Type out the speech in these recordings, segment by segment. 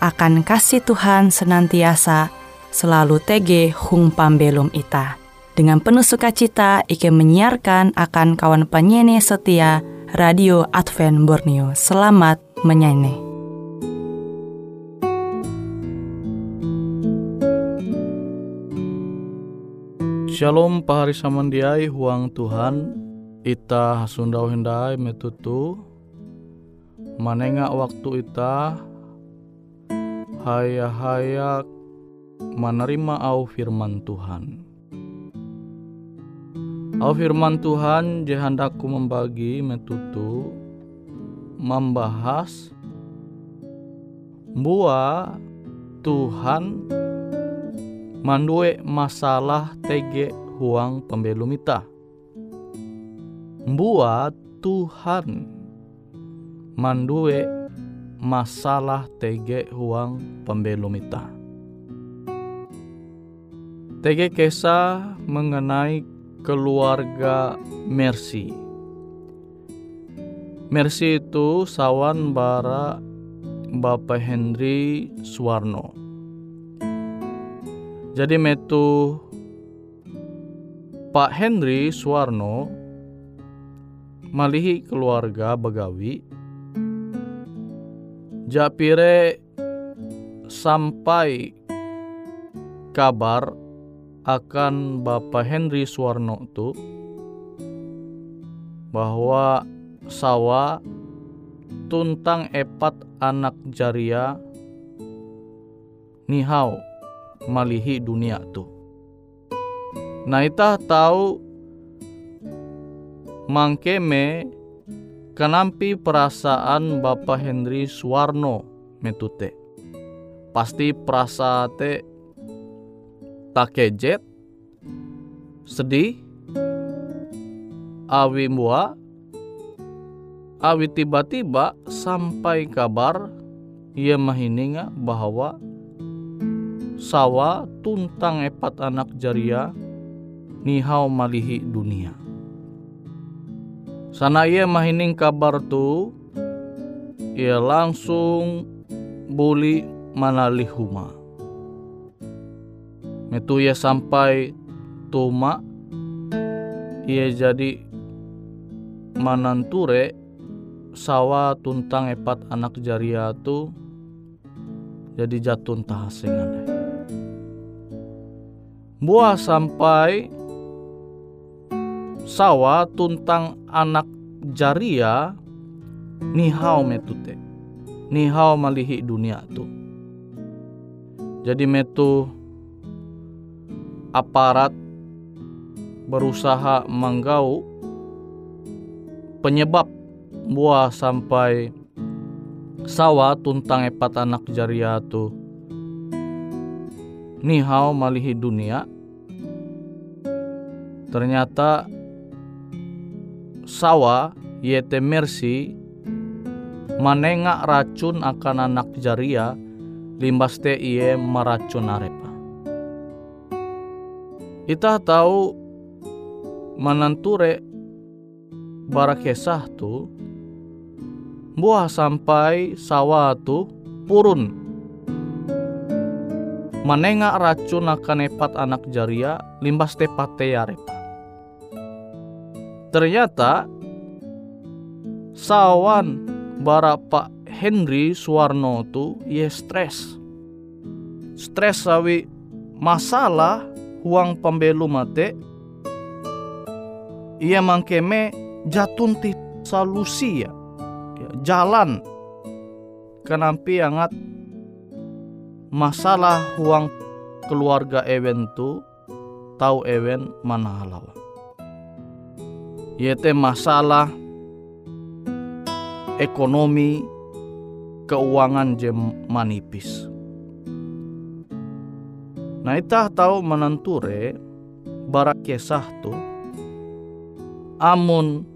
akan kasih Tuhan senantiasa selalu tege hung pambelum ita. Dengan penuh sukacita, Ike menyiarkan akan kawan penyanyi setia Radio Advent Borneo. Selamat menyanyi. Shalom pahari samandiai huang Tuhan Ita hasundau hendai metutu manenga waktu ita haya-haya menerima au firman Tuhan. Au firman Tuhan jehandaku membagi metutu membahas buah Tuhan mandue masalah tege huang pembelum ita. Buat Tuhan mandue masalah tege huang pembelum ita. Tege kisah mengenai keluarga Mercy. Mercy itu sawan bara Bapak Henry Suwarno. Jadi metu Pak Henry Suwarno malihi keluarga Begawi Japire sampai kabar akan Bapak Henry Suwarno itu bahwa sawa tuntang epat anak jaria nihau malihi dunia tu. Nah itah tahu mangkeme Kenampi perasaan Bapak Henry Suwarno metute. Pasti perasaan tak kejet, sedih, awi mua, awi tiba-tiba sampai kabar ia mahininga bahwa sawa tuntang epat anak jaria nihau malihi dunia. Sana ia mahining kabar tu, ia langsung buli manali huma. Metu ia sampai tuma, ia jadi mananture sawa tuntang epat anak jaria tu jadi jatun tahasingan. Buah sampai sawa tuntang anak jaria nihau metute nihau malihi dunia tu. Jadi metu aparat berusaha menggau penyebab buah sampai sawa tuntang epat anak jaria tu. Nihau malihi dunia. Ternyata sawa yete mercy manenga racun akan anak jaria limbas te iye meracun arepa. Ita tahu mananture barakesah tu buah sampai sawa tu purun manenga racun akan epat anak jaria limbas te pate arepa. Ternyata sawan bara Pak Henry Suwarno tu ye stres. Stres sawi masalah huang pembelu mate. Ia mangkeme jatun ti solusi ya, ya jalan. Kenampi angat masalah huang keluarga ewen tu tahu ewen mana halawan yaitu masalah ekonomi keuangan je manipis. Nah itah tahu menenture barak kisah tu. Amun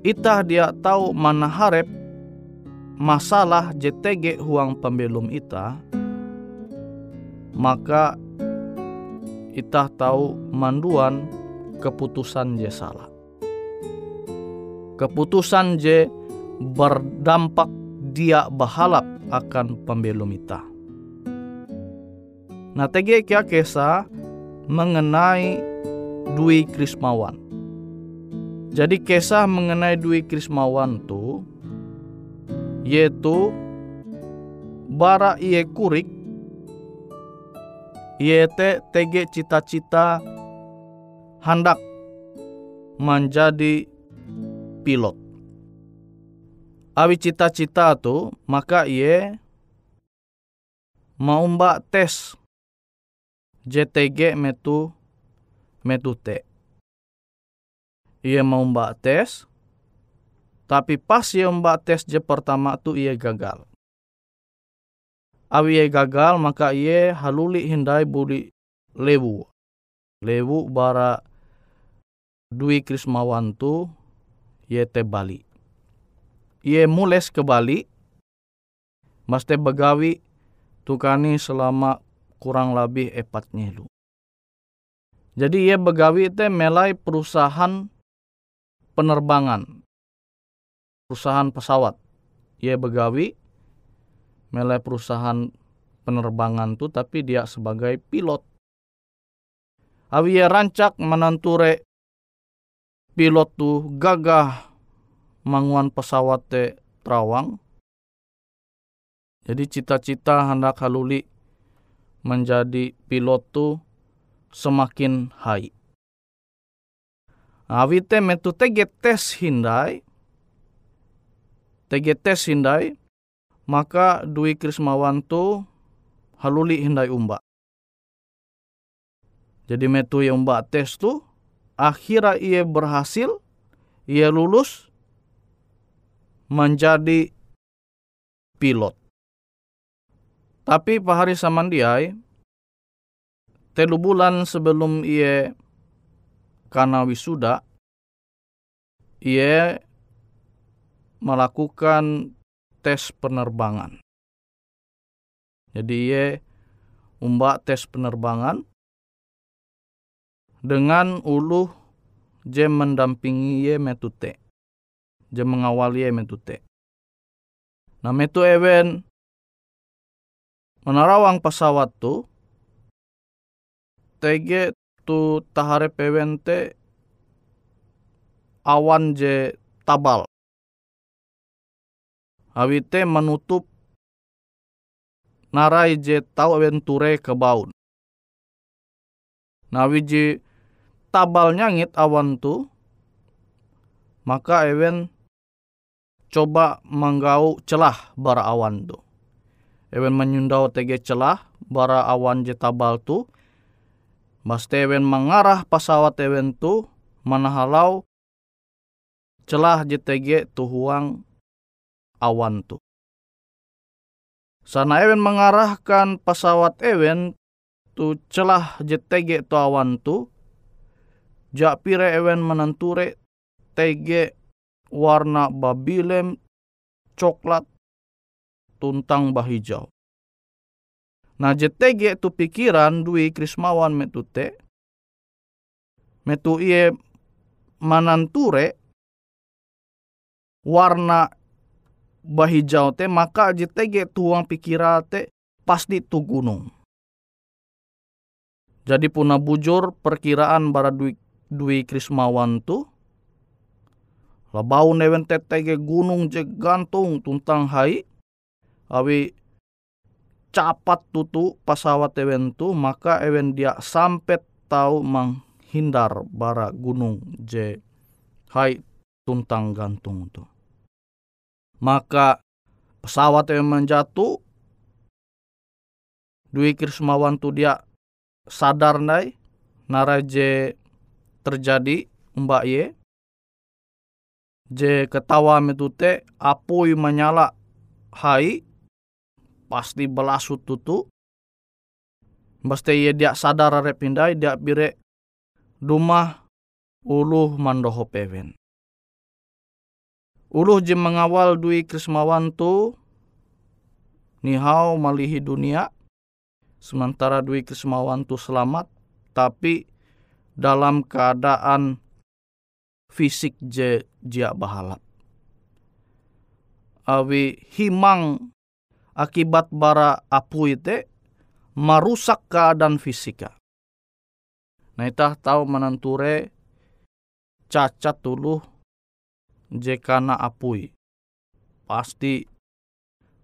itah dia tahu mana harap masalah JTG huang pembelum ita, maka itah tahu manduan keputusan je salah. Keputusan je berdampak dia bahalap akan pembelum ita. Nah TG kia kesa mengenai Dwi Krismawan. Jadi kisah mengenai Dwi Krismawan tu yaitu bara iye kurik te tege cita-cita hendak menjadi pilot. Awi cita-cita tu maka iye mau mbak tes JTG metu metu te. Ia mau mbak tes tapi pas ia mbak tes je pertama tu ia gagal. Awi ia gagal maka ia haluli hindai budi lewu. Lewu bara Dwi Krismawan ia te Bali. Ia mules ke Bali. Mas te begawi tukani selama kurang lebih epat nyelu. Jadi ia begawi te melai perusahaan penerbangan perusahaan pesawat. Ia begawi melai perusahaan penerbangan tu tapi dia sebagai pilot. Awi ia rancak menenture pilot tu gagah manguan pesawat te terawang. Jadi cita-cita hendak haluli menjadi pilot tu semakin hai. Awi te metu tege tes hindai TGT hindai, maka Dwi Krismawan tu haluli hindai umba. Jadi metu yang umba tes tu, akhirnya ia berhasil, ia lulus menjadi pilot. Tapi Pak Hari Samandiai, telu bulan sebelum ia karena wisuda, ia melakukan tes penerbangan. Jadi ye umbak tes penerbangan dengan ulu je mendampingi ye metute. Je mengawali ye metute. Nah metu ewen menarawang pesawat tu TG tu tahare pewen te awan je tabal Awite menutup narai je tau aventure ke baun. Nawi je tabal nyangit awan tu, maka ewen coba menggau celah bara awan tu. Ewen menyundau tege celah bara awan je tabal tu, Maste ewen mengarah pesawat ewen tu manahalau celah JTG tuhuang awan tu. Sana Ewen mengarahkan pesawat Ewen tu celah JTG tu awan tu. Jak pire Ewen menenture TG warna babilem coklat tuntang bahijau. Nah JTG tu pikiran dui krismawan metu te. Metu iye mananture warna bahijau te maka JTG tuang pikira te pasti tu gunung. Jadi puna bujur perkiraan bara dui, dui krismawan tu. Labau newen tetege gunung je gantung tuntang hai. Awi capat tutu pesawat ewen tu maka ewen dia sampai tahu menghindar bara gunung je hai tuntang gantung tu maka pesawat yang menjatuh Dwi Krismawan tu dia sadar nai naraje terjadi mbak ye. Je ketawa metute apui menyala hai pasti belasut tutu Mesti ia dia sadar rep hindai dia bire rumah uluh mandoho pewen. Uluh je mengawal dui krismawan tu nihau malihi dunia. Sementara dui krismawan tu selamat tapi dalam keadaan fisik je jia bahalap. Awi himang akibat bara apu ite merusak keadaan fisika. Nah itah tahu menenture cacat dulu jekana apui. Pasti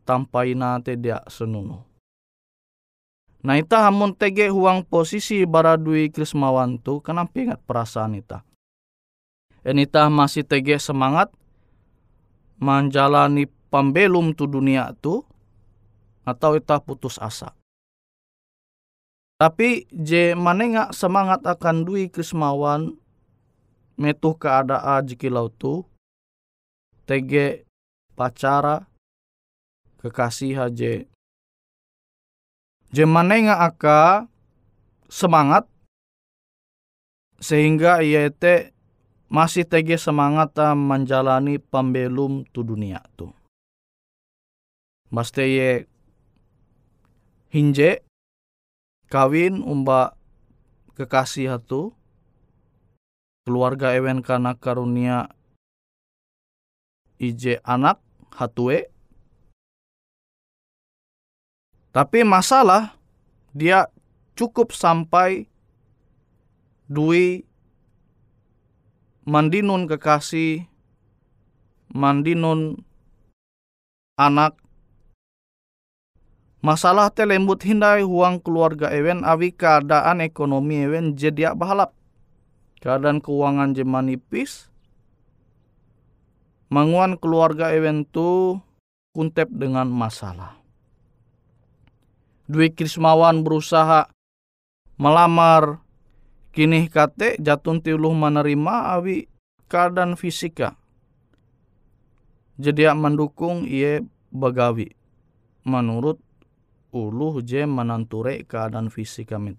tampai nate dia senunu. Nah ita hamun tege huang posisi baradui krismawan tu kenapa ingat perasaan ita. Enita masih tege semangat menjalani pembelum tu dunia tu atau ita putus asa. Tapi je manenga semangat akan dui krismawan metuh keadaan jikilau tu tege pacara kekasih je je manenga aka semangat sehingga ia te masih tege semangat menjalani pembelum tu dunia tu. Maste ye hinje kawin umba kekasih hatu keluarga ewen kana karunia ije anak hatue tapi masalah dia cukup sampai dui mandinun kekasih mandinun anak Masalah te lembut hindai huang keluarga ewen awi keadaan ekonomi ewen jadi bahalap. Keadaan keuangan je manipis. Manguan keluarga ewen tu kuntep dengan masalah. Dwi Krismawan berusaha melamar. Kini kate jatun tiuluh menerima awi keadaan fisika. Jadi mendukung ia bagawi menurut uluh je menanture keadaan fisik kami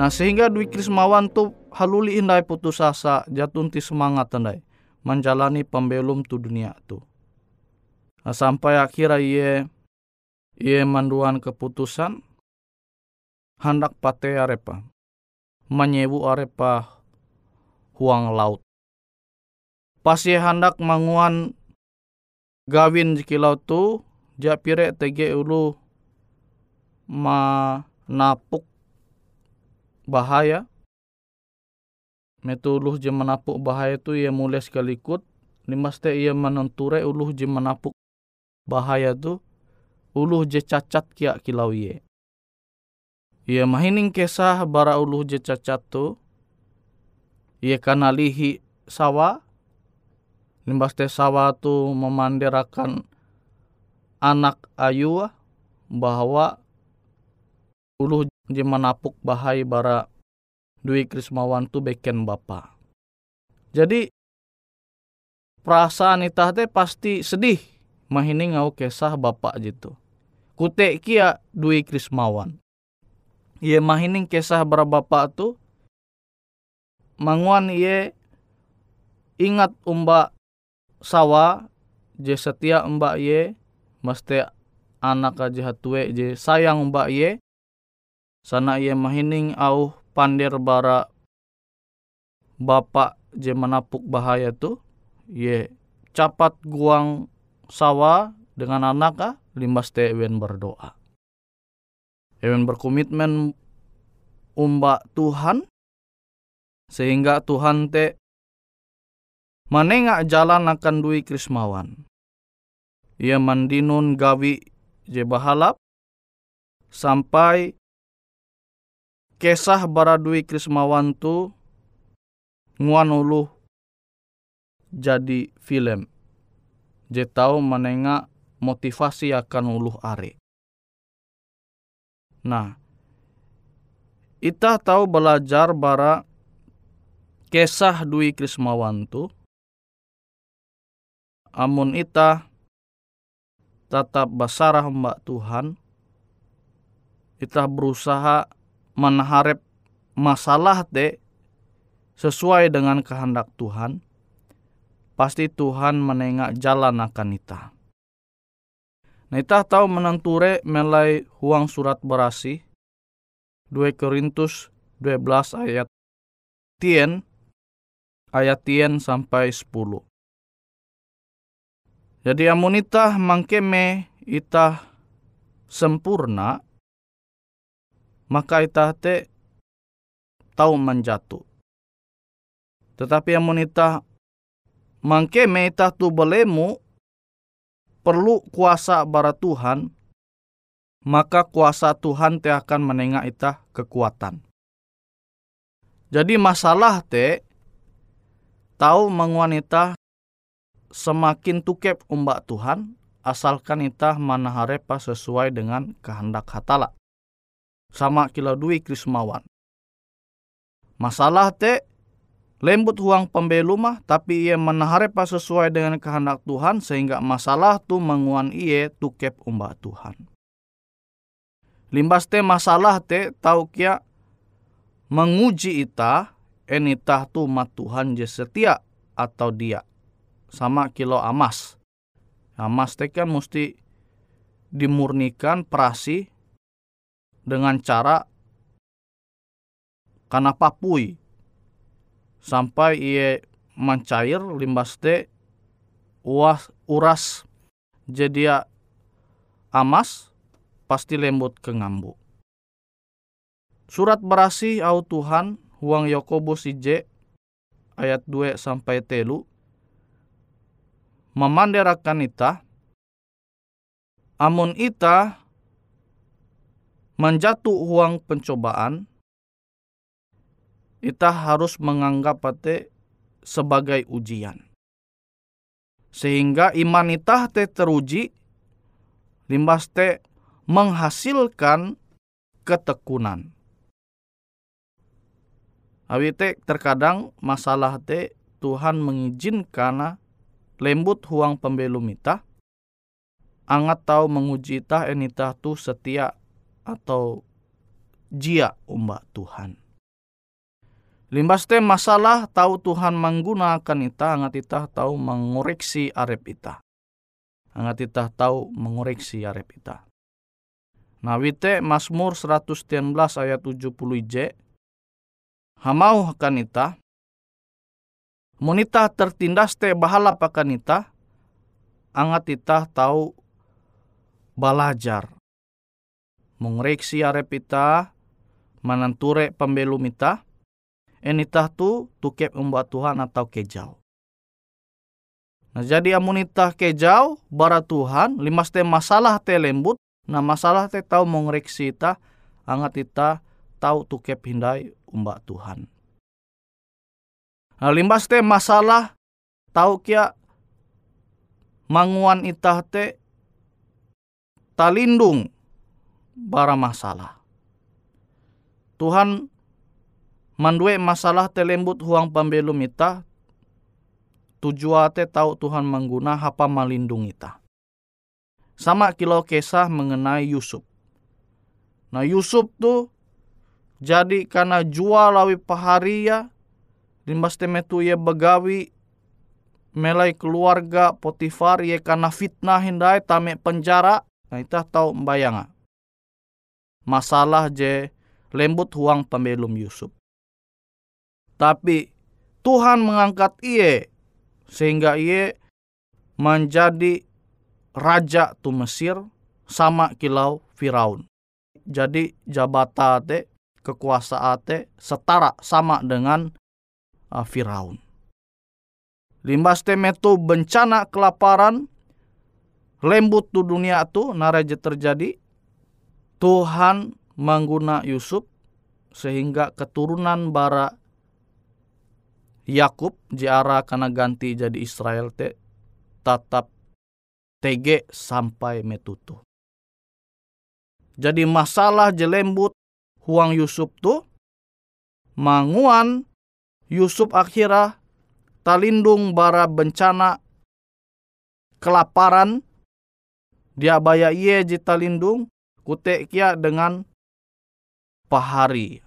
Nah sehingga Dwi Krismawan tu haluli indai putus asa jatunti semangat tandai menjalani pembelum tu dunia tu. Nah, sampai akhirnya ia ia manduan keputusan hendak pate arepa menyebu arepa huang laut. Pas ia hendak manguan gawin jikilau tu japire tege ulu manapuk bahaya. Metu uluh je menapuk bahaya tu ia mulai sekali ikut. Limas te ia menenture uluh je menapuk bahaya tu. Uluh je cacat kia kilau ye. Ia mahining kesah bara uluh je cacat tu. Ia kanalihi sawa. Limbas te sawa tu memandirakan anak ayu bahwa uluh je menapuk bahai bara Dwi Krismawan tu beken bapa. Jadi perasaan itah teh pasti sedih mahini ngau kesah bapak jitu. Kute kia Dwi Krismawan. Ia mahining kesah bara bapak tu manguan ia ingat umba sawa je setia umba ye mesti anak aja hatue je sayang umba ye sana ia mahining au pandir bara bapak je menapuk bahaya tu ye capat guang sawa dengan anak ah limbas te berdoa. Ewen berkomitmen umba Tuhan sehingga Tuhan te manenga jalan akan dui krismawan. Ia mandinun gawi je bahalap sampai Kesah Baradui Krismawan tu nguan ulu jadi film. Je tahu menengah motivasi akan uluh are. Nah, kita tahu belajar bara kesah Dwi Krismawan tu. Amun ita tetap basarah mbak Tuhan, kita berusaha menaharap masalah te sesuai dengan kehendak Tuhan, pasti Tuhan menengak jalan akan ita. Nah ita tahu menenture melai huang surat berasi 2 Korintus 12 ayat tien ayat tien sampai 10. Jadi amunita mangkeme ita sempurna maka ita te tahu menjatuh. Tetapi yang monita mangke ita tu belemu perlu kuasa bara Tuhan, maka kuasa Tuhan te akan menengah ita kekuatan. Jadi masalah te tahu menguanita semakin tukep umbak Tuhan, asalkan ita manaharepa sesuai dengan kehendak hatala sama kilo dui krismawan. Masalah te lembut huang pembelu mah tapi ia menahare pas sesuai dengan kehendak Tuhan sehingga masalah tu menguan ia tukep umba Tuhan. Limbas te masalah te tau kia menguji ita enitah tu mat Tuhan je setia atau dia sama kilo amas. Amas te kan mesti dimurnikan perasi dengan cara karena papui. Sampai ia mencair limbas te uas uras. Jadi amas pasti lembut ke ngambu. Surat berasi au Tuhan huang Yakobus ije ayat 2 sampai telu. Memanderakan ita amun ita menjatuh uang pencobaan, kita harus menganggap pate sebagai ujian. Sehingga iman kita te teruji, limbas te menghasilkan ketekunan. Awite terkadang masalah te Tuhan mengizinkan lembut huang pembelum ita, angat tahu menguji ita enita tu setia atau jia umbak Tuhan. Limbas te masalah tahu Tuhan menggunakan ita, angat ita tahu mengoreksi arep ita. Angat ita tahu mengoreksi arep ita. Nah wite Mazmur 111 ayat 70 j Hamau akan ita. Monita tertindas te bahala akan ita. Angat ita tahu balajar. Mengoreksi arep ita. Mananture pembelum ita. Enitah tu tukep umbat Tuhan atau kejau. Nah jadi amunitah kejau bara Tuhan limas te masalah te lembut Nah masalah te tahu mengoreksi ita, angat ita tahu tukep hindai umbak Tuhan. Nah limbas te masalah tahu kia manguan ita te talindung bara masalah. Tuhan mandue masalah te lembut huang pembelum ita tujuan te tahu Tuhan mengguna hapa malindung ita. Sama kilo kisah mengenai Yusuf. Nah Yusuf tuh jadi karena jual lawi paharia limbas temetu ye begawi melai keluarga Potifar ye karena fitnah hindai tame penjara nah itu tahu bayanga masalah je lembut huang pembelum Yusuf tapi Tuhan mengangkat iye sehingga iye menjadi raja tu Mesir sama kilau Firaun. Jadi jabata te kekuasaan te setara sama dengan uh, Firaun. Limbas te metu bencana kelaparan lembut tu dunia tu naraja terjadi Tuhan mengguna Yusuf sehingga keturunan bara Yakub jara karena ganti jadi Israel te tetap tege sampai metutu. Jadi masalah jelembut huang Yusuf tu manguan Yusuf akhirnya talindung bara bencana kelaparan dia baya iye talindung kute kia dengan pahari.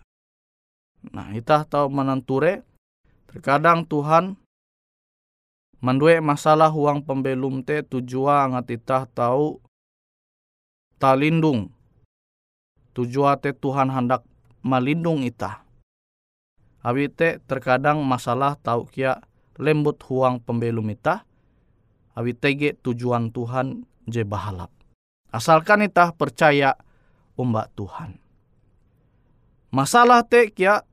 Nah, kita tahu menenture terkadang Tuhan Mandue masalah huang pembelum te tujuan ngatitah tahu talindung. Tujuan te Tuhan hendak melindung ita. Abi te terkadang masalah tahu kia lembut huang pembelum ita. Abi tege tujuan Tuhan je bahalap. Asalkan ita percaya umbak Tuhan. Masalah te kia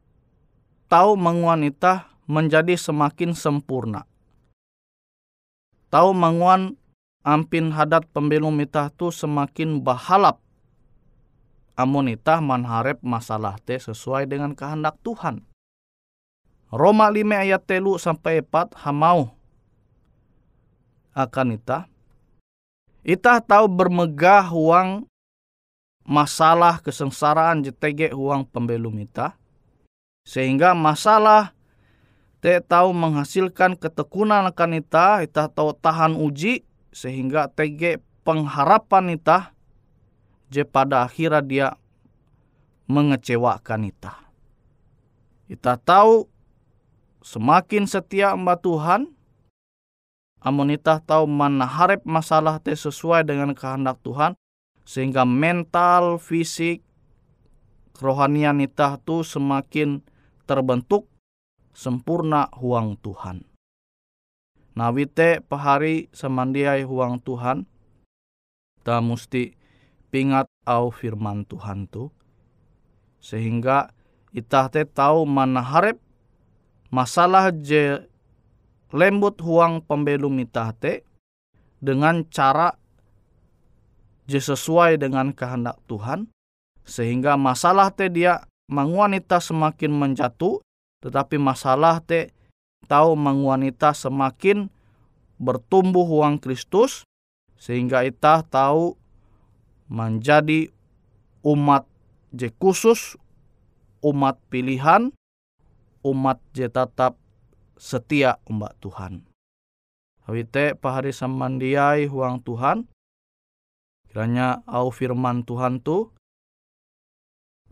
tahu menguan ita menjadi semakin sempurna Tahu manguan ampin hadat pembelum mitah tu semakin bahalap. Amun itah manharep masalah te sesuai dengan kehendak Tuhan. Roma 5 ayat telu sampai 4 hamau akan itah. Itah tahu bermegah uang masalah kesengsaraan JTG uang pembelum itah. Sehingga masalah te tahu menghasilkan ketekunan akan ita, ita tahu tahan uji sehingga tege pengharapan ita je pada akhirnya dia mengecewakan ita. Ita tahu semakin setia mbak Tuhan, amun ita tahu mana harap masalah te sesuai dengan kehendak Tuhan, sehingga mental, fisik, kerohanian tu semakin terbentuk sempurna huang Tuhan. Nawite pahari semandiai huang Tuhan, ta musti pingat au firman Tuhan tu, sehingga itah te tahu mana harap masalah je lembut huang pembelum itah te dengan cara sesuai dengan kehendak Tuhan, sehingga masalah te dia manguanita semakin menjatuh tetapi masalah te tahu wanita semakin bertumbuh uang Kristus sehingga ita tahu menjadi umat je khusus, umat pilihan, umat je tetap setia umat Tuhan. Hawite pahari samandiai huang Tuhan. Kiranya au firman Tuhan tu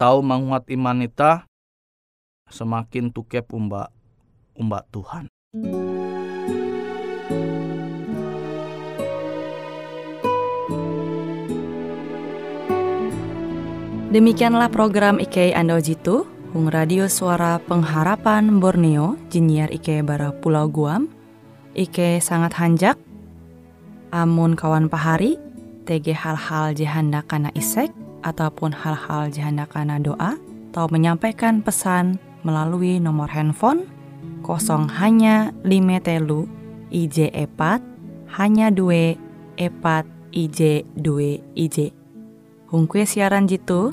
tahu menguat iman ita semakin tukep umba umba Tuhan. Demikianlah program IK Ando Jitu, Hung Radio Suara Pengharapan Borneo, Jinnyar IK Bara Pulau Guam, IK sangat hanjak, amun kawan pahari, TG hal-hal jihanda kana isek, ataupun hal-hal jihanda kana doa, atau menyampaikan pesan melalui nomor handphone kosong hanya lima telu IJ epat hanya dua epat IJ dua IJ. Hung kue siaran jitu,